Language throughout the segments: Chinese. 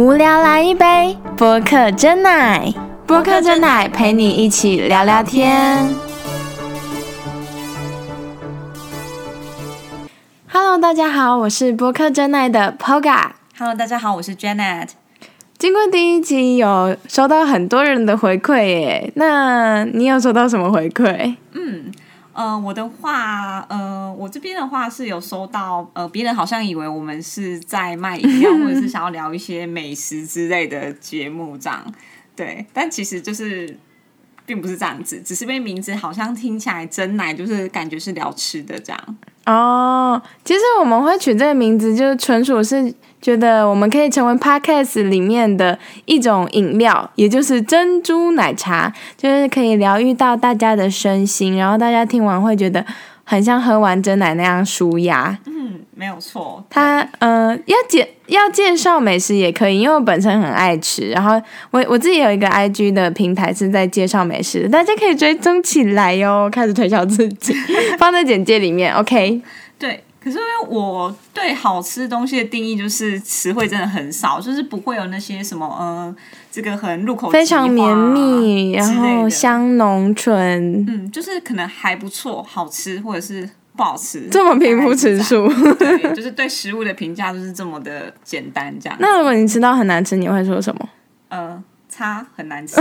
无聊来一杯播客真奶，播客真奶陪你一起聊聊天。Hello，大家好，我是播客真奶的 Poga。Hello，大家好，我是 Janet。经过第一集有收到很多人的回馈耶，那你有收到什么回馈？嗯，呃，我的话，呃，我这边的话是有收到，呃，别人好像以为我们是在卖饮料，或者是想要聊一些美食之类的节目这样。对，但其实就是并不是这样子，只是被名字好像听起来真奶，就是感觉是聊吃的这样。哦，其实我们会取这个名字，就是纯属是觉得我们可以成为 podcast 里面的一种饮料，也就是珍珠奶茶，就是可以疗愈到大家的身心，然后大家听完会觉得很像喝完真奶那样舒压。嗯，没有错。它呃要介要介绍美食也可以，因为我本身很爱吃，然后我我自己有一个 IG 的平台是在介绍美食，大家可以追踪起来哟，开始推销自己，放在简介里面，OK。对，可是因为我对好吃东西的定义就是词汇真的很少，就是不会有那些什么呃，这个很入口非常绵密，然后香浓醇，嗯，就是可能还不错，好吃或者是不好吃，这么平铺直述。对，就是对食物的评价就是这么的简单，这样。那如果你吃到很难吃，你会说什么？呃，差很难吃。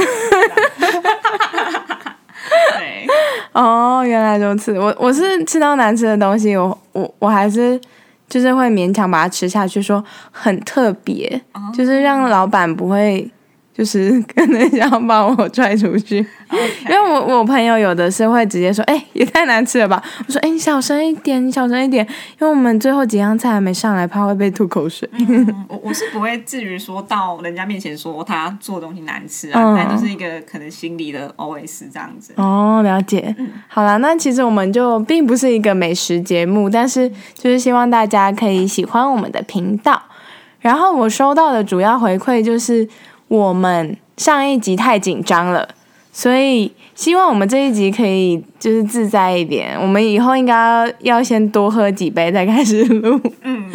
对，哦，原来如此。我我是吃到难吃的东西，我我我还是就是会勉强把它吃下去，说很特别，就是让老板不会就是可能想要把我踹出去。因为我我朋友有的是会直接说，哎、也太难吃了吧！我说，哎、你小声一点，你小声一点，因为我们最后几样菜还没上来，怕会被吐口水。嗯我我是不会至于说到人家面前说他做东西难吃啊，嗯但就是一个可能心里的 OS 这样子。哦，了解。好啦，那其实我们就并不是一个美食节目，但是就是希望大家可以喜欢我们的频道。然后我收到的主要回馈就是我们上一集太紧张了，所以希望我们这一集可以就是自在一点。我们以后应该要要先多喝几杯再开始录。嗯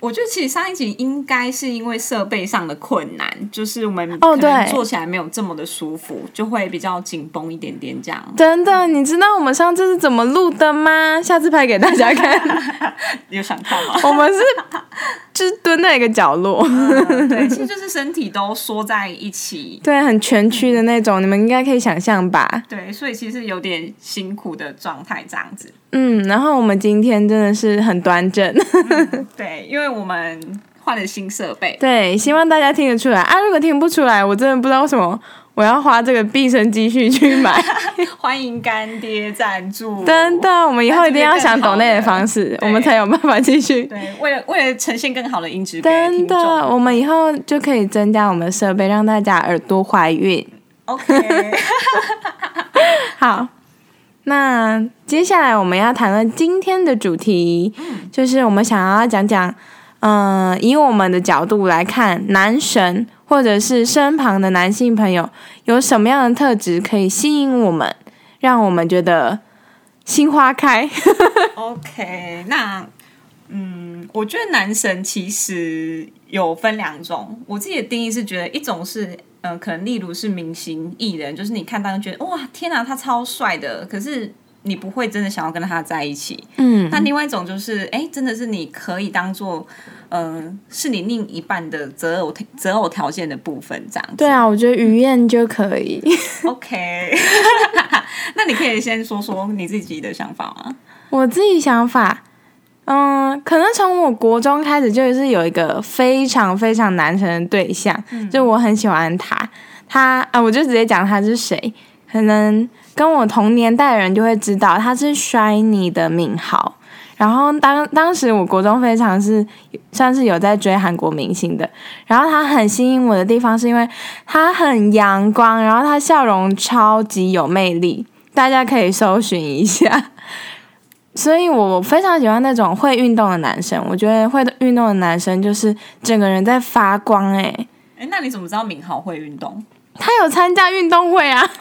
我觉得其实上一集应该是因为设备上的困难，就是我们哦对做起来没有这么的舒服，就会比较紧绷一点点这样。真的，你知道我们上次是怎么录的吗？下次拍给大家看。有想看吗？我们是就是蹲在一个角落。对，其实就是身体都缩在一起，对，很蜷曲的那种，你们应该可以想象吧？对，所以其实有点辛苦的状态这样子。嗯，然后我们今天真的是很端正，对，因为我们换了新设备，对，希望大家听得出来啊。如果听不出来，我真的不知道为什么我要花这个毕生积蓄去买。欢迎干爹赞助，真的，我们以后一定要想懂那的方式，我们才有办法继续。对，为了为了呈现更好的音质给真的，我们以后就可以增加我们的设备，让大家耳朵怀孕。，OK，好，那接下来我们要谈论今天的主题，就是我们想要讲讲，嗯、以我们的角度来看，男神或者是身旁的男性朋友有什么样的特质可以吸引我们，让我们觉得心花开。OK，那嗯，我觉得男神其实有分两种，我自己的定义是觉得一种是。呃，可能例如是明星艺人，就是你看到就觉得哇，天哪，他超帅的，可是你不会真的想要跟他在一起。嗯，那另外一种就是，哎，真的是你可以当做，呃，是你另一半的择偶择偶条件的部分，这样子。对啊，我觉得于燕就可以。OK，那你可以先说说你自己的想法吗？我自己想法，嗯，可能从我国中开始就是有一个非常非常男神的对象，就我很喜欢他。他啊，我就直接讲他是谁，可能跟我同年代的人就会知道他是 Shiny 的敏豪。然后当当时我国中非常是算是有在追韩国明星的，然后他很吸引我的地方是因为他很阳光，然后他笑容超级有魅力，大家可以搜寻一下。所以我非常喜欢那种会运动的男生。我觉得会运动的男生就是整个人在发光、欸，哎，那你怎么知道敏豪会运动？他有参加运动会啊！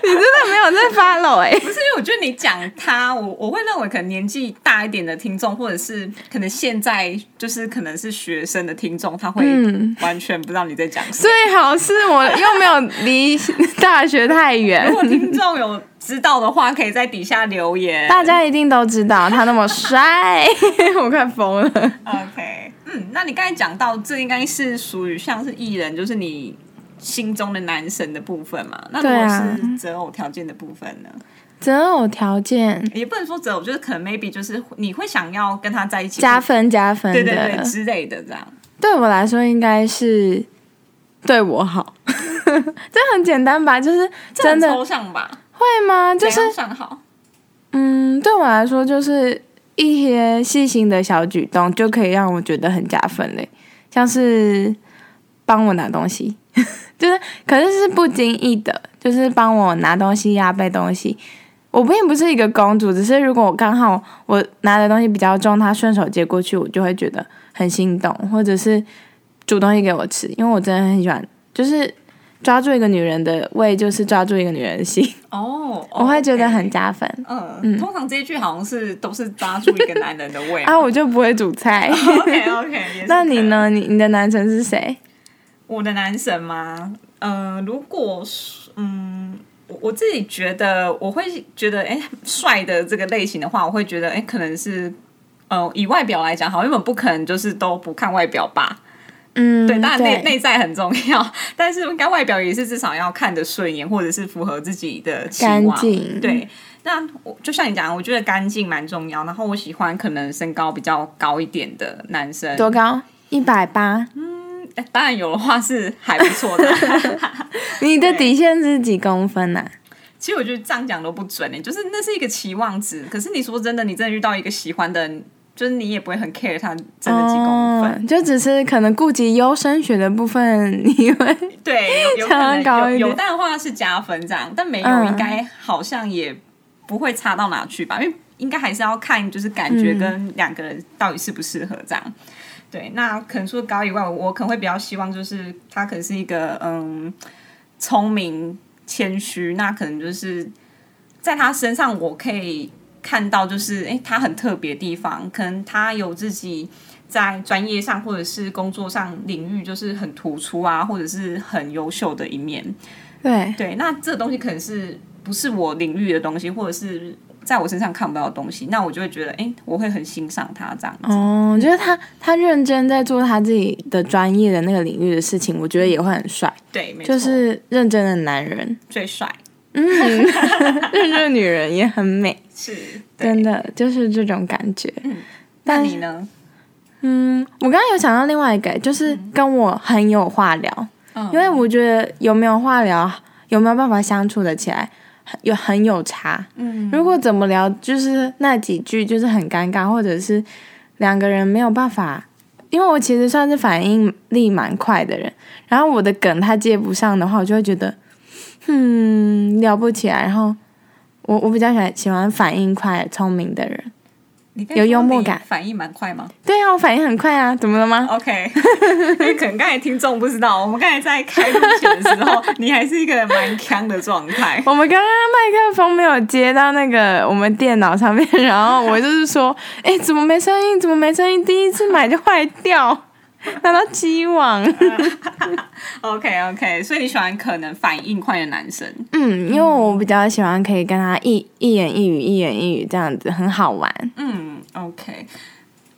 你真的没有在 follow 哎、不是你讲他，我我会认为可能年纪大一点的听众，或者是可能现在就是可能是学生的听众，他会嗯完全不知道你在讲什么。最好是我又没有离大学太远 如，果听众有知道的话，可以在底下留言。大家一定都知道他那么帅，我快疯了。OK，嗯，那你刚才讲到这，应该是属于像是艺人，就是你心中的男神的部分嘛？那如果是择偶条件的部分呢？择偶条件也不能说择偶，就是可能 maybe 就是你会想要跟他在一起加，分加分，对对对之类的这样。对我来说应该是对我好，这很简单吧？就是真的抽象吧？会吗？就是怎样算好？嗯，对我来说就是一些细心的小举动就可以让我觉得很加分嘞，像是帮我拿东西，就是可是是不经意的，就是帮我拿东西呀、背东西。我并不是一个公主，只是如果我刚好我拿的东西比较重，他顺手接过去，我就会觉得很心动，或者是煮东西给我吃，因为我真的很喜欢，就是抓住一个女人的胃，就是抓住一个女人的心，哦，我会觉得很加分。嗯，嗯通常这一句好像是都是抓住一个男人的胃 啊，我就不会煮菜。OK OK，那你？呢？你你的男神是谁？我的男神吗？嗯、如果是嗯，我我自己觉得我会觉得，哎、帅的这个类型的话，我会觉得，哎、可能是。呃，以外表来讲，好，因为我们不可能就是都不看外表吧？嗯，对，当然内对内在很重要，但是应该外表也是至少要看得顺眼，或者是符合自己的期望。对，那我就像你讲，我觉得干净蛮重要。然后我喜欢可能身高比较高一点的男生，多高？一百八。哎当然有的话是还不错的。你的底线是几公分啊、其实我觉得这样讲都不准呢、就是那是一个期望值。可是你说真的，你真的遇到一个喜欢的人，就是你也不会很 care 他真的几公分。哦，就只是可能顾及优生学的部分，你会 对，有蛋的话是加分这样，但没有嗯应该好像也不会差到哪去吧，因为应该还是要看就是感觉嗯跟两个人到底适不适合这样。对，那可能除了高以外，我我可能会比较希望就是他可能是一个嗯聪明谦虚，那可能就是在他身上我可以看到就是诶，他很特别的地方，可能他有自己在专业上或者是工作上领域就是很突出啊，或者是很优秀的一面。对对，那这个东西可能是不是我领域的东西，或者是在我身上看不到的东西，那我就会觉得，哎、我会很欣赏他这样子。哦，我觉得他他认真在做他自己的专业的那个领域的事情，我觉得也会很帅，对，没错，就是认真的男人，最帅，嗯 认真的女人也很美，是真的。就是这种感觉。那但你呢？嗯，我刚刚有想到另外一个，就是跟我很有话聊，嗯因为我觉得有没有话聊，有没有办法相处的起来，很有很有差。嗯，如果怎么聊，就是那几句就是很尴尬，或者是两个人没有办法，因为我其实算是反应力蛮快的人，然后我的梗他接不上的话，我就会觉得，嗯，聊不起来。然后我我比较喜欢喜欢反应快、聪明的人。有幽默感反应蛮快吗对啊，我反应很快啊，怎么了吗？？OK，因为可能刚才听众不知道，我们刚才在开录前的时候，你还是一个蛮强的状态。我们刚刚麦克风没有接到那个我们电脑上面，然后我就是说，哎、怎么没声音？怎么没声音？第一次买就坏掉，难道机网？OK OK，所以你喜欢可能反应快的男生。嗯，因为我比较喜欢可以跟他一一言一语、一言一语这样子，很好玩。嗯，OK，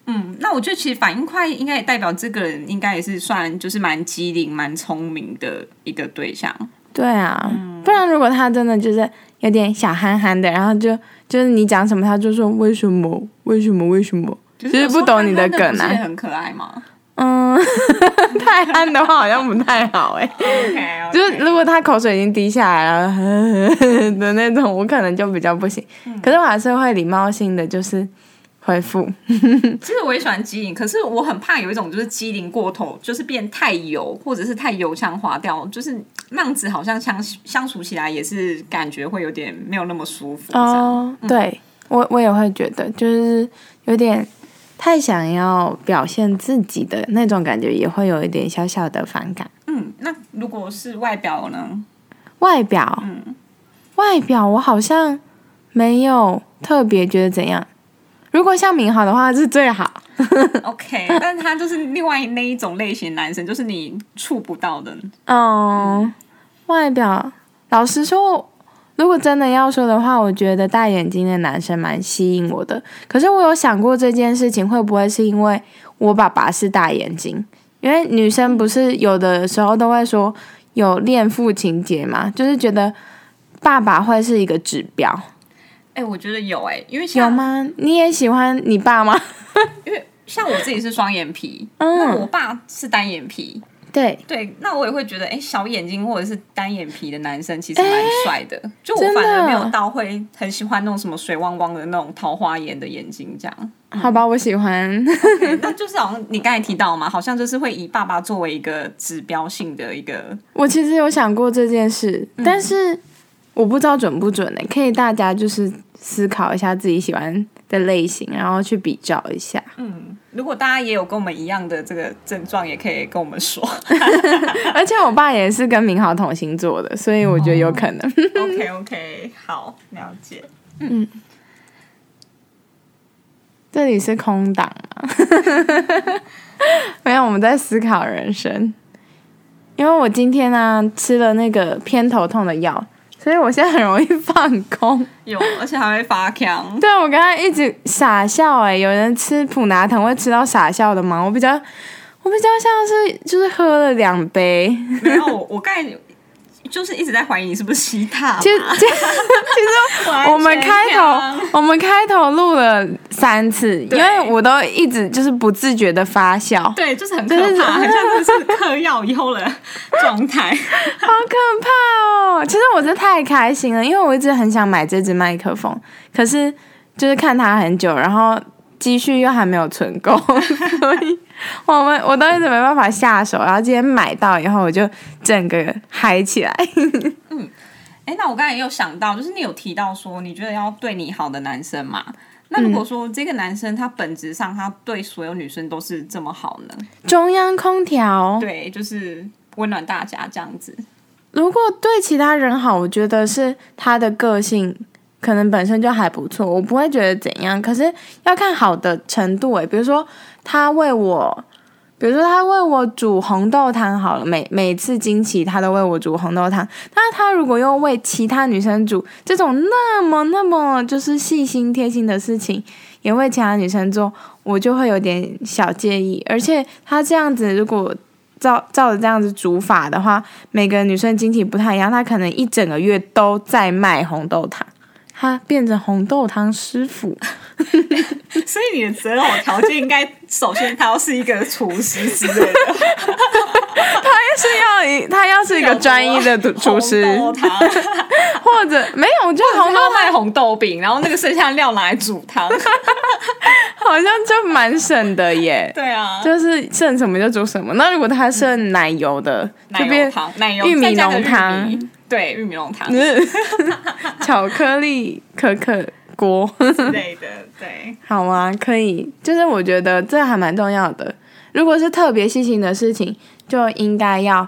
嗯，那我觉得其实反应快，应该也代表这个人应该也是算就是蛮机灵、蛮聪明的一个对象。对啊，不然如果他真的就是有点小憨憨的，然后就就是你讲什么他就说为什么为什么为什么，就就是不懂你的梗啊很可爱吗 嗯，太憨的话好像不太好哎？OK，就是如果他口水已经滴下来了的那种，我可能就比较不行。可是我还是会礼貌性的就是回复。其实我也喜欢机灵，可是我很怕有一种就是机灵过头，就是变太油，或者是太油腔滑调，就是那样子好像相相处起来也是感觉会有点没有那么舒服。哦，对我我也会觉得，就是有点太想要表现自己的那种感觉，也会有一点小小的反感。嗯，那如果是外表呢？外表，嗯，外表我好像没有特别觉得怎样。如果像明豪的话是最好。OK，但是他就是另外那一种类型男生，就是你触不到的。嗯，外表，老实说，如果真的要说的话，我觉得大眼睛的男生蛮吸引我的。可是我有想过这件事情会不会是因为我爸爸是大眼睛？因为女生不是有的时候都会说有恋父情节嘛，就是觉得爸爸会是一个指标，哎、我觉得有哎、因为像有吗？你也喜欢你爸吗？因为像我自己是双眼皮，那我嗯，爸是单眼皮，对，对，那我也会觉得，哎、小眼睛或者是单眼皮的男生其实蛮帅的。就我反而没有到会很喜欢那种什么水汪汪的那种桃花眼的眼睛这样。好吧，我喜欢。对那就是好像你刚才提到嘛，好像就是会以爸爸作为一个指标性的一个，我其实有想过这件事，但是我不知道准不准呢、可以大家就是思考一下自己喜欢的类型，然后去比较一下。嗯，如果大家也有跟我们一样的这个症状，也可以跟我们说。而且我爸也是跟明豪同星座的，所以我觉得有可能。OK OK，好，了解。嗯这里是空档吗？没有，我们在思考人生。因为我今天呢、吃了那个偏头痛的药，所以我现在很容易放空。有，而且还会发腔。对，我刚才一直傻笑哎、有人吃普拿疼会吃到傻笑的吗？我比较，我比较像是就是喝了两杯。没有，我我刚才就是一直在怀疑你是不是吸大麻。其实，其实 我们开头我们开头录了三次，因为我都一直就是不自觉的发笑，对，就是很可怕，很像是嗑药以后的状态。好可怕哦！其实我是太开心了，因为我一直很想买这支麦克风，可是就是看它很久，然后积蓄又还没有存够，所以我们我都一直没办法下手。然后今天买到以后，我就整个嗨起来。嗯哎，那我刚才也有想到，就是你有提到说，你觉得要对你好的男生嘛？那如果说这个男生他本质上他对所有女生都是这么好呢？中央空调，对，就是温暖大家这样子。如果对其他人好，我觉得是他的个性可能本身就还不错，我不会觉得怎样。可是要看好的程度诶，比如说他为我，比如说他为我煮红豆汤好了，每每次惊奇他都为我煮红豆汤。那他如果又为其他女生煮这种那么那么就是细心贴心的事情，也为其他女生做，我就会有点小介意。而且他这样子如果照照着这样子煮法的话，每个女生经期不太一样，她可能一整个月都在卖红豆汤，她变成红豆汤师傅。所以你的择偶条件应该首先他要是一个厨师之类的，他是要一，她要是一个专一的厨厨师，或者没有，我觉得红豆卖红豆饼，然后那个剩下的料拿来煮汤。好像就蛮省的耶。对啊，就是剩什么就煮什么。那如果他剩奶油的，就变奶油玉米浓汤对，玉米浓汤 巧克力可可锅，之类的，对。好啊，可以。就是我觉得这还蛮重要的。如果是特别细心的事情，就应该要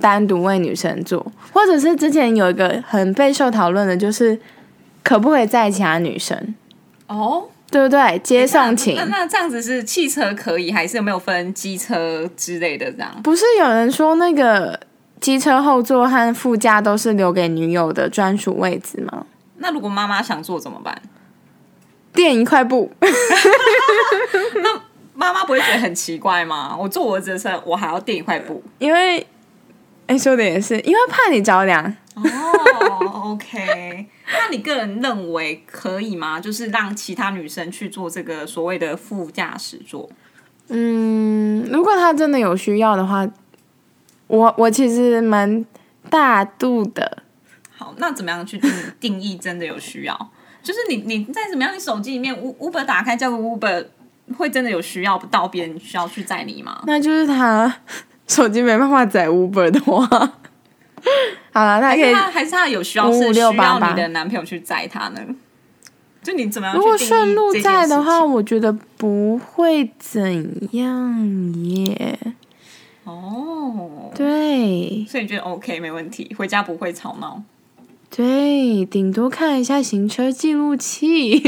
单独为女生做，或者是之前有一个很备受讨论的，就是可不可以载其他女生，哦，对不对？接送情那那这样子是汽车可以，还是有没有分机车之类的这样？不是有人说那个机车后座和副驾都是留给女友的专属位置吗？那如果妈妈想坐怎么办？垫一块布，那妈妈不会觉得很奇怪吗？我坐我儿子的车，我还要垫一块布。因为，哎，说的也是，因为怕你着凉。哦，OK。那你个人认为可以吗？就是让其他女生去做这个所谓的副驾驶座？嗯，如果她真的有需要的话，我我其实蛮大度的。好，那怎么样去定定义真的有需要？就是你你再怎么样，你手机里面 Uber 打开叫个 Uber，会真的有需要到别人需要去载你吗？那就是他 手机没办法载 Uber 的话，好了，那可以还是。他还是他有需要是需要你的男朋友去载他呢？就你怎么样如果顺路载的话，我觉得不会怎样耶。哦，对所以你觉得 OK 没问题，回家不会吵闹。对，顶多看一下行车记录器，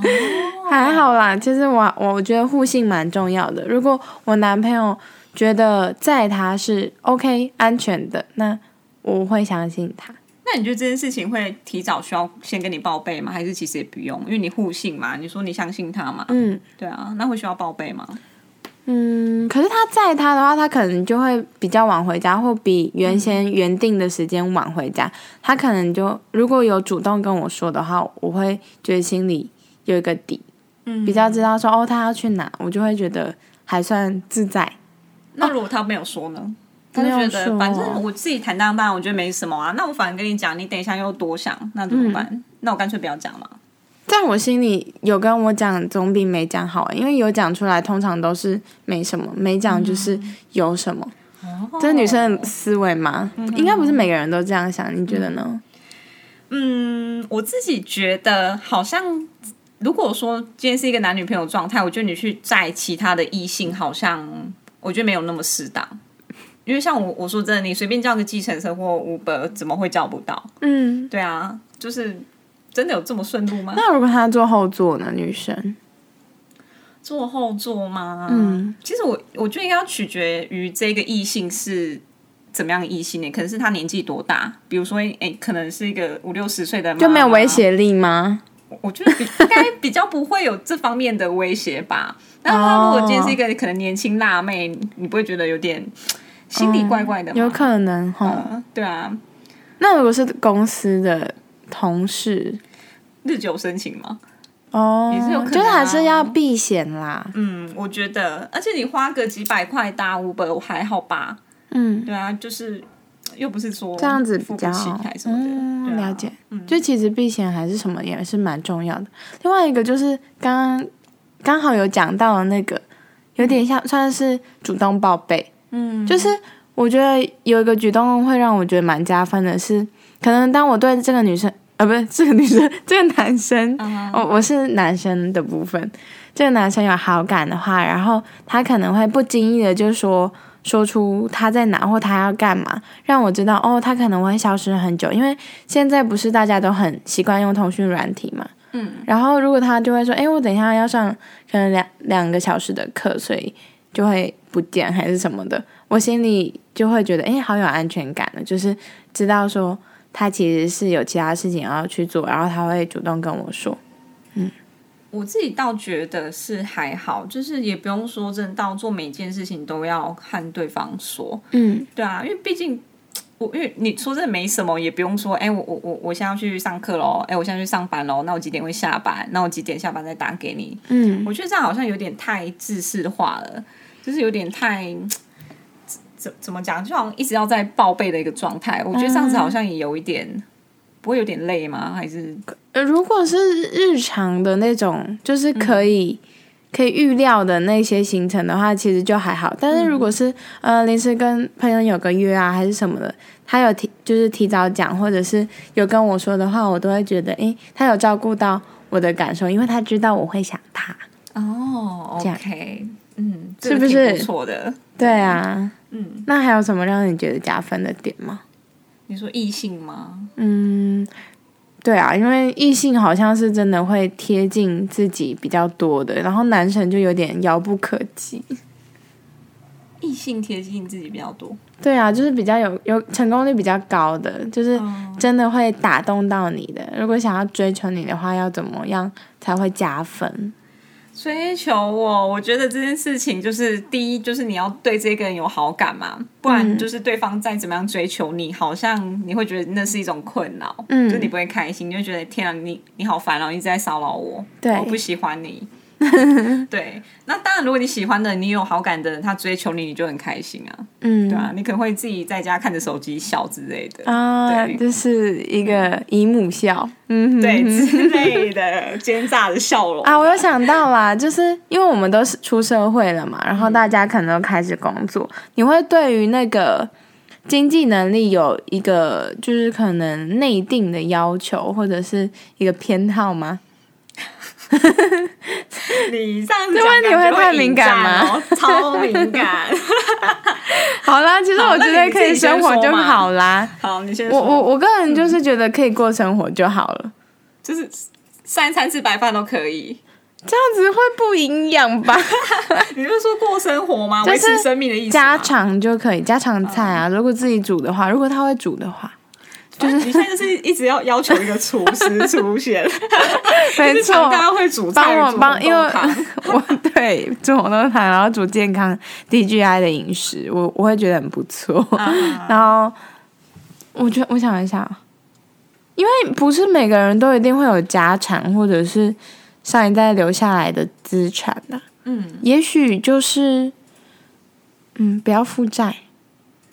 还好啦。其实我我觉得互信蛮重要的。如果我男朋友觉得载他是 OK 安全的，那我会相信他。那你觉得这件事情会提早需要先跟你报备吗？还是其实也不用？因为你互信嘛，你说你相信他嘛，嗯对啊，那会需要报备吗？嗯，可是他载他的话，他可能就会比较晚回家，或比原先原定的时间晚回家。他可能就如果有主动跟我说的话，我会觉得心里有一个底，嗯比较知道说哦，他要去哪，我就会觉得还算自在。那如果他没有说呢？他就觉得说反正我自己坦荡荡，我觉得没什么啊。那我反而跟你讲，你等一下又多想，那怎么办？嗯那我干脆不要讲嘛。在我心里有跟我讲，总比没讲好、因为有讲出来，通常都是没什么；没讲就是有什么。这是女生的思维吗？应该不是每个人都这样想，你觉得呢？嗯，我自己觉得好像，如果说今天是一个男女朋友状态，我觉得你去载其他的异性，好像我觉得没有那么适当。因为像我，我说真的，你随便叫个计程车或 Uber，怎么会叫不到？嗯，对啊，就是真的有这么顺路吗？那如果他坐后座呢？女生，坐后座吗？嗯，其实我我觉得应该要取决于这个异性是怎么样的异性呢？可能是他年纪多大，比如说，哎、可能是一个五六十岁的就没有威。胁力吗？我我觉得比应该比较不会有这方面的威胁吧。那他如果今天是一个可能年轻辣妹，你不会觉得有点心里怪怪的吗？有可能哈。嗯，对啊，那如果是公司的同事，日久生情吗。哦，也是有可能啊就是还是要避嫌啦。嗯，我觉得，而且你花个几百块搭 Uber 还好吧？嗯，对啊，就是又不是说这样子付比较不起还是什么的，嗯，对啊了解。就其实避嫌还是什么也是蛮重要的。另外一个就是刚刚刚好有讲到的那个，有点像算是主动报备，嗯，就是我觉得有一个举动会让我觉得蛮加分的是，可能当我对这个女生。呃，不是 这个女生，这个男生，嗯我我是男生的部分，这个男生有好感的话，然后他可能会不经意的就说说出他在哪或他要干嘛，让我知道哦，他可能会消失很久，因为现在不是大家都很习惯用通讯软体嘛，嗯，然后如果他就会说，哎，我等一下要上可能两两个小时的课，所以就会不见还是什么的，我心里就会觉得，哎，好有安全感的，就是知道说他其实是有其他事情要去做，然后他会主动跟我说，嗯我自己倒觉得是还好，就是也不用说真的到做每件事情都要和对方说，嗯对啊，因为毕竟我因为你说真的没什么，也不用说，哎、我我我我现在要去上课喽，哎、我现在去上班喽，那我几点会下班？那我几点下班再打给你？嗯我觉得这样好像有点太自式化了，就是有点太怎怎么讲，就好像一直要在报备的一个状态。我觉得这样子好像也有一点，不会有点累吗？还是呃，如果是日常的那种，就是可以、可以预料的那些行程的话，其实就还好。但是如果是、呃临时跟朋友有个约啊，还是什么的，他有提就是提早讲，或者是有跟我说的话，我都会觉得，诶，他有照顾到我的感受，因为他知道我会想他。哦，OK，嗯，是不是不错的？对啊，嗯，那还有什么让你觉得加分的点吗？你说异性吗？嗯，对啊，因为异性好像是真的会贴近自己比较多的，然后男生就有点遥不可及。异性贴近自己比较多，对啊，就是比较有有成功率比较高的，就是嗯真的会打动到你的。如果想要追求你的话，要怎么样才会加分？追求我，我觉得这件事情就是第一，就是你要对这个人有好感嘛，不然嗯就是对方再怎么样追求你，好像你会觉得那是一种困扰，嗯就你不会开心，你就觉得天啊，你你好烦哦，一直在骚扰我，对我不喜欢你。对，那当然，如果你喜欢的，你有好感的人，他追求你，你就很开心啊，嗯，对啊，你可能会自己在家看着手机笑之类的，啊，对。这是一个姨母笑，嗯哼。对之类的 奸诈的笑容。啊，我有想到啦，就是因为我们都是出社会了嘛，然后大家可能都开始工作，你会对于那个经济能力有一个就是可能内定的要求或者是一个偏好吗？你这样子这问题会太敏感吗？超敏感。好啦，其实我觉得可以生活就好啦。好，你先我说。我我个人就是觉得可以过生活就好了，就是三餐吃白饭都可以。这样子会不营养吧？你是说过生活吗？维就是持生命的意思。家常就可以，家常菜啊。如果自己煮的话，如果他会煮的话，就是你现在就是一直要要求一个厨师 出现，没就是错大，家会煮菜，帮我煮帮，因为 我对煮红豆汤，然后煮健康 DGI 的饮食，我我会觉得很不错。啊然后我觉得我想一下，因为不是每个人都一定会有家产或者是上一代留下来的资产的、嗯，也许就是嗯，不要负债。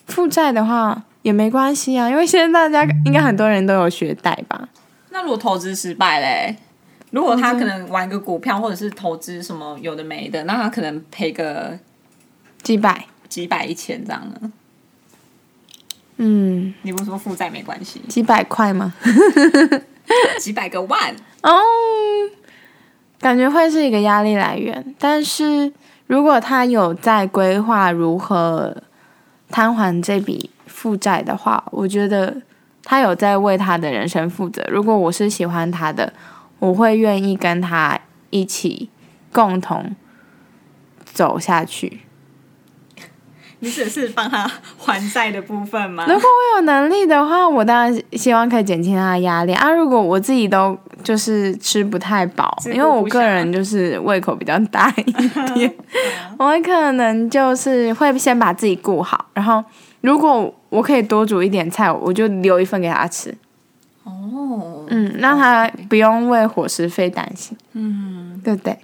负债的话也没关系啊，因为现在大家应该很多人都有学贷吧。那如果投资失败嘞？如果他可能玩个股票，或者是投资什么有的没的，那他可能赔个几百，几百一千这样呢？嗯，你不是说负债没关系，几百块吗？几百个万，哦，感觉会是一个压力来源。但是如果他有在规划如何摊还这笔负债的话，我觉得他有在为他的人生负责。如果我是喜欢他的，我会愿意跟他一起共同走下去。你只是帮他还债的部分吗？如果我有能力的话，我当然希望可以减轻他的压力啊。如果我自己都就是吃不太饱，因为我个人就是胃口比较大一点，我可能就是会先把自己顾好，然后如果我可以多煮一点菜，我就留一份给他吃，哦，嗯，让他不用为伙食费担心，嗯，对不对？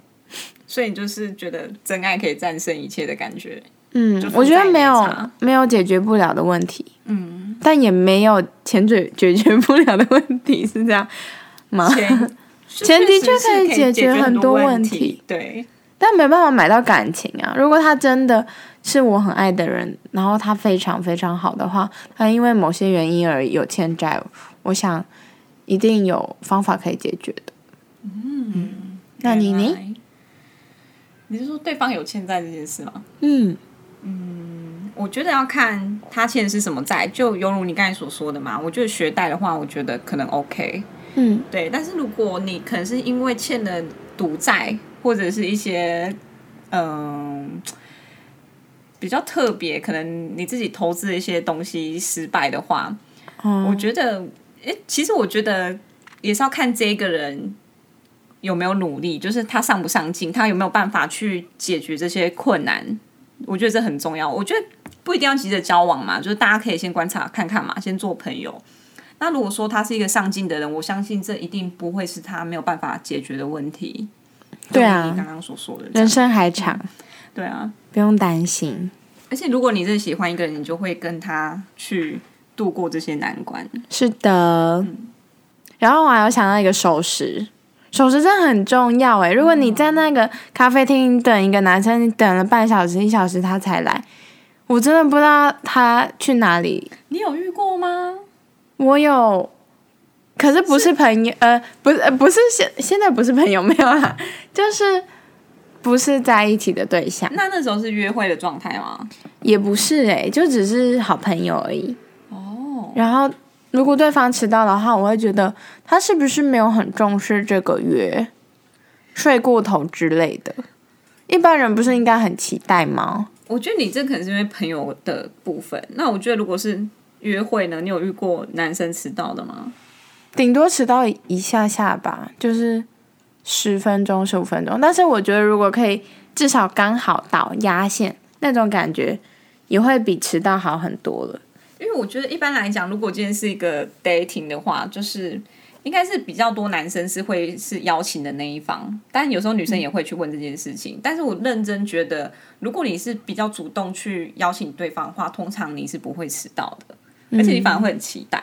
所以你就是觉得真爱可以战胜一切的感觉，嗯我觉得没有没有解决不了的问题，嗯，但也没有钱解解决不了的问题，是这样吗？钱钱 的确可以解决很很多问问题对，但没办法买到感情啊！如果他真的是我很爱的人，然后他非常非常好的话，他因为某些原因而有欠债，我想一定有方法可以解决的。嗯，那你呢？你是说对方有欠债这件事吗？嗯我觉得要看他欠的是什么债，就犹如你刚才所说的嘛。我觉得学贷的话，我觉得可能 OK，嗯对。但是如果你可能是因为欠了赌债，或者是一些嗯、比较特别，可能你自己投资的一些东西失败的话，哦我觉得，诶，其实我觉得也是要看这个人有没有努力，就是他上不上进，他有没有办法去解决这些困难。我觉得这很重要。我觉得不一定要急着交往嘛，就是大家可以先观察看看嘛，先做朋友。那如果说他是一个上进的人，我相信这一定不会是他没有办法解决的问题。对啊你刚刚所说的，人生还长，对啊。不用担心。而且如果你真的喜欢一个人，你就会跟他去度过这些难关。是的。然后我还有想到一个守时，守时真的很重要诶。如果你在那个咖啡厅等一个男生，你等了半小时、一小时他才来，我真的不知道他去哪里。你有遇过吗？我有，可是不是朋友，呃，不是，呃不是现现在不是朋友，没有啦，就是不是在一起的对象，那那时候是约会的状态吗？也不是诶，就只是好朋友而已。哦，然后如果对方迟到的话，我会觉得他是不是没有很重视这个约，睡过头之类的。一般人不是应该很期待吗？我觉得你这可能是因为朋友的部分。那我觉得如果是约会呢，你有遇过男生迟到的吗？顶多迟到一下下吧，就是十分钟、十五分钟。但是我觉得如果可以至少刚好到压线，那种感觉也会比迟到好很多了。因为我觉得一般来讲，如果今天是一个 dating 的话，就是应该是比较多男生是会是邀请的那一方，但有时候女生也会去问这件事情。但是我认真觉得，如果你是比较主动去邀请对方的话，通常你是不会迟到的，而且你反而会很期待。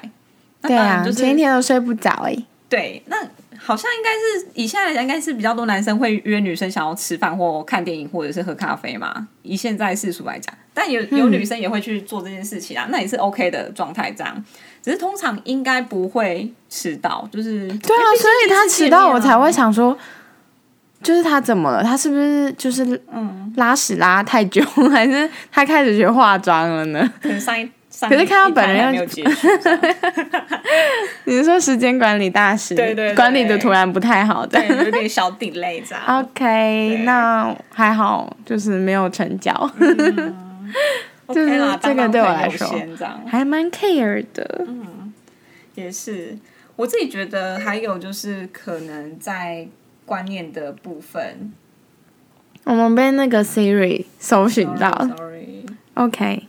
那对啊，当然就是前一天都睡不着哎、对，那好像应该是以现在来讲，应该是比较多男生会约女生想要吃饭或看电影，或者是喝咖啡嘛。以现在世俗来讲，但有有女生也会去做这件事情啊，那也是 OK 的状态。这样，只是通常应该不会迟到，就是对啊，所以他迟到我才会想说，就是他怎么了？他是不是就是嗯，拉屎拉太久，还是他开始学化妆了呢？可能上一上可是看到本人一要拍还没有结束，你是说时间管理大师？对对对管理的突然不太好的。对，有点小 delay 这样。OK，那还好，就是没有成交，就是，这个对我来说还蛮 care 的。也是。我自己觉得还有就是可能在观念的部分，我们被那个 Siri 搜寻到了 Sorry。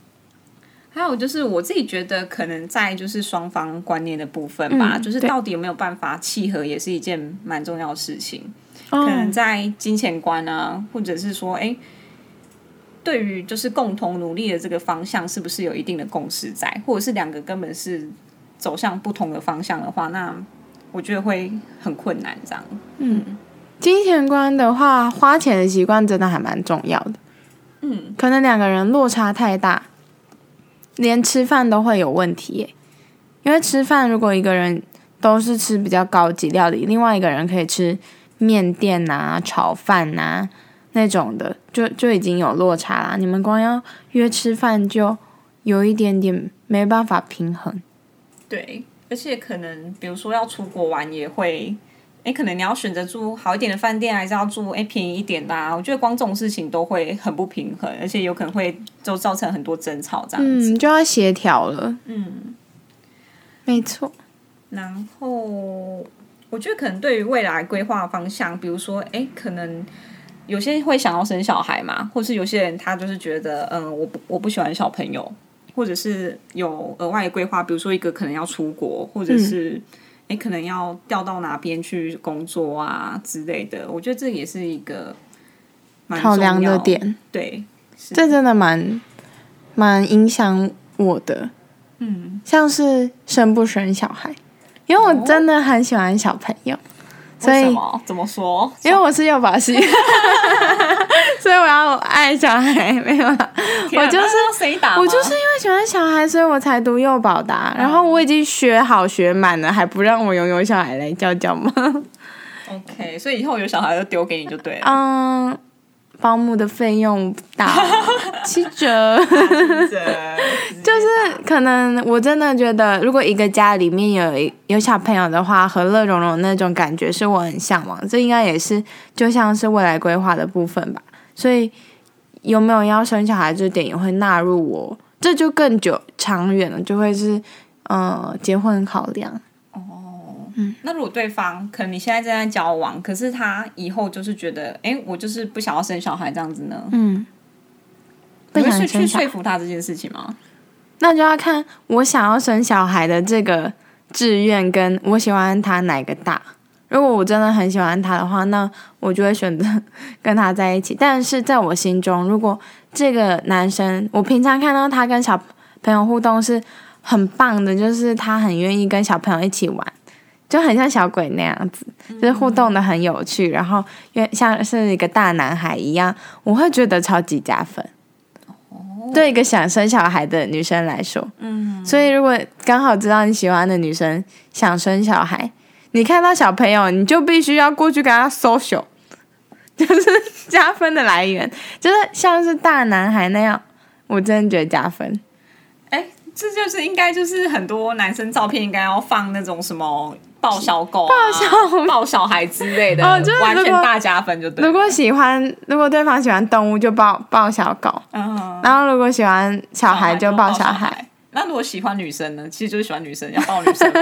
还有就是我自己觉得可能在就是双方观念的部分吧，嗯就是到底有没有办法契合，也是一件蛮重要的事情。哦可能在金钱观啊，或者是说，哎、对于就是共同努力的这个方向，是不是有一定的共识在，或者是两个根本是走向不同的方向的话，那我觉得会很困难。这样，嗯金钱观的话，花钱的习惯真的还蛮重要的。嗯，可能两个人落差太大，连吃饭都会有问题耶。因为吃饭，如果一个人都是吃比较高级料理，另外一个人可以吃面店啊、炒饭啊那种的，就就已经有落差啦。你们光要约吃饭，就有一点点没办法平衡。对，而且可能比如说要出国玩，也会。哎，可能你要选择住好一点的饭店，还是要住哎便宜一点的啊？我觉得光这种事情都会很不平衡，而且有可能会就造成很多争吵这样子。嗯，就要协调了。嗯，没错。然后我觉得可能对于未来规划方向，比如说，哎，可能有些人会想要生小孩嘛，或是有些人他就是觉得，嗯，我不我不喜欢小朋友，或者是有额外的规划，比如说一个可能要出国，或者是哎、诶可能要调到哪边去工作啊之类的。我觉得这也是一个蛮考量的，点，对，这真的蛮蛮影响我的。嗯，像是生不生小孩，因为我真的很喜欢小朋友，所以什么？怎么说？因为我是幼保系，所以我要爱小孩，没有我就是谁打？我就是因为喜欢小孩，所以我才读幼保的啊、然后我已经学好学满了，还不让我拥有小孩来教教吗？OK，所以以后有小孩就丢给你就对了。嗯，保姆的费用不大，七折。就是可能我真的觉得，如果一个家里面有一有小朋友的话，和乐融融那种感觉是我很向往。这应该也是就像是未来规划的部分吧。所以有没有要生小孩这点也会纳入我，这就更久长远了，就会是呃结婚考量。那如果对方可能你现在正在交往，可是他以后就是觉得，哎、我就是不想要生小孩这样子呢？嗯，不你会想生小孩去去说，服他这件事情吗？那就要看我想要生小孩的这个志愿，跟我喜欢他哪个大。如果我真的很喜欢他的话，那我就会选择跟他在一起。但是在我心中，如果这个男生，我平常看到他跟小朋友互动是很棒的，就是他很愿意跟小朋友一起玩，就很像小鬼那样子，就是互动的很有趣，然后愿像是一个大男孩一样，我会觉得超级加分。对一个想生小孩的女生来说，嗯，所以如果刚好知道你喜欢的女生想生小孩，你看到小朋友，你就必须要过去跟他 social，就是加分的来源，就是像是大男孩那样，我真的觉得加分。哎、这就是应该就是很多男生照片应该要放那种什么抱小狗、啊、抱小抱小孩之类的，哦就是完全大加分就对了。如果喜欢，如果对方喜欢动物，就抱抱小狗；嗯，然后如果喜欢小孩，就抱小孩。孩。那如果喜欢女生呢？其实就是喜欢女生，要抱女生嘛。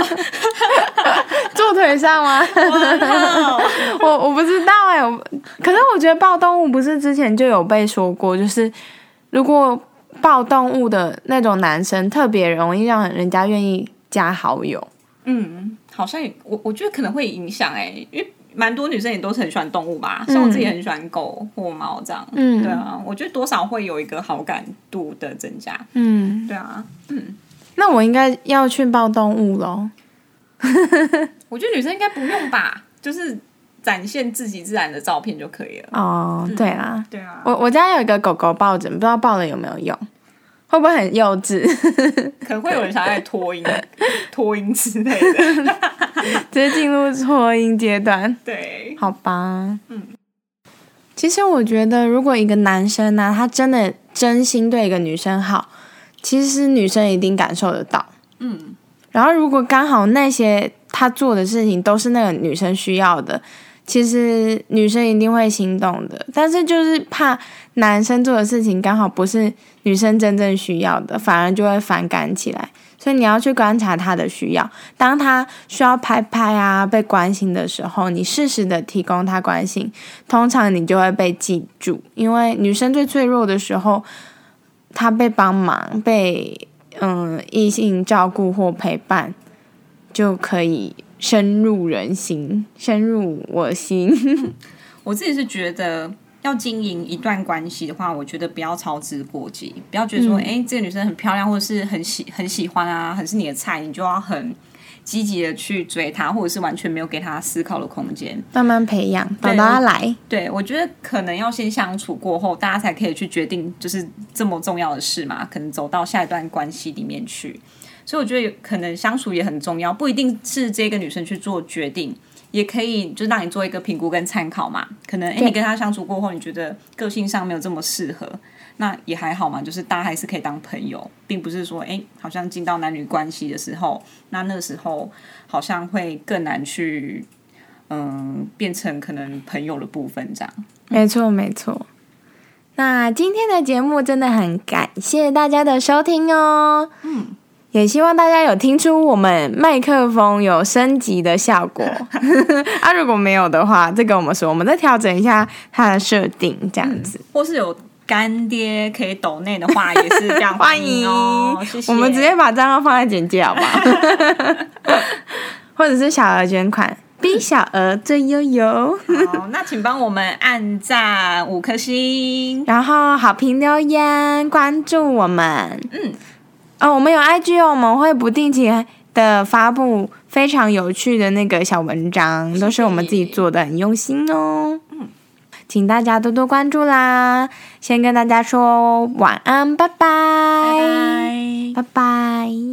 坐腿上吗？我我不知道哎、我可是我觉得抱动物不是之前就有被说过，就是如果抱动物的那种男生特别容易让人家愿意加好友。嗯，好像也我我觉得可能会影响哎、因为蛮多女生也都是很喜欢动物吧，像我自己也很喜欢狗或猫这样。嗯对啊，我觉得多少会有一个好感度的增加。嗯，对啊，嗯那我应该要去抱动物喽。我觉得女生应该不用吧，就是展现自己自然的照片就可以了。哦，对啦，对啊，我我家有一个狗狗抱枕，不知道抱了有没有用，会不会很幼稚？可能会有人想在脱音、脱音之类的。直接进入脱音阶段，对，好吧？嗯其实我觉得，如果一个男生呢、他真的真心对一个女生好，其实女生一定感受得到。嗯，然后，如果刚好那些他做的事情都是那个女生需要的，其实女生一定会心动的。但是就是怕男生做的事情刚好不是女生真正需要的，反而就会反感起来。所以你要去观察他的需要，当他需要拍拍啊、被关心的时候，你适时的提供他关心，通常你就会被记住。因为女生最脆弱的时候，她被帮忙、被嗯异性照顾或陪伴，就可以深入人心，深入我心。我自己是觉得。要经营一段关系的话，我觉得不要操之过急，不要觉得说，哎、这个女生很漂亮，或者是很喜很喜欢啊，很是你的菜，你就要很积极的去追她，或者是完全没有给她思考的空间。慢慢培养，等对到他来。对，我觉得可能要先相处过后，大家才可以去决定，就是这么重要的事嘛，可能走到下一段关系里面去。所以我觉得可能相处也很重要，不一定是这个女生去做决定，也可以就让你做一个评估跟参考嘛。可能哎，诶你跟她相处过后，你觉得个性上没有这么适合，那也还好嘛，就是大家还是可以当朋友，并不是说哎，诶好像进到男女关系的时候，那那个时候好像会更难去。嗯，变成可能朋友的部分这样。没错，没错。那今天的节目真的很感谢大家的收听哦。嗯，也希望大家有听出我们麦克风有升级的效果。啊，如果没有的话，再跟我们说，我们再调整一下它的设定，这样子。或是有干爹可以抖内的话，也是非常 欢迎哦。谢谢。我们直接把账号放在简介，好不好？或者是小额捐款，比小额最悠悠。好，那请帮我们按赞五颗星。然后好评留言，关注我们。嗯，哦，我们有 IG 哦，我们会不定期的发布非常有趣的那个小文章，都是我们自己做的，很用心哦。嗯，请大家多多关注啦！先跟大家说晚安，拜拜，拜拜。拜拜。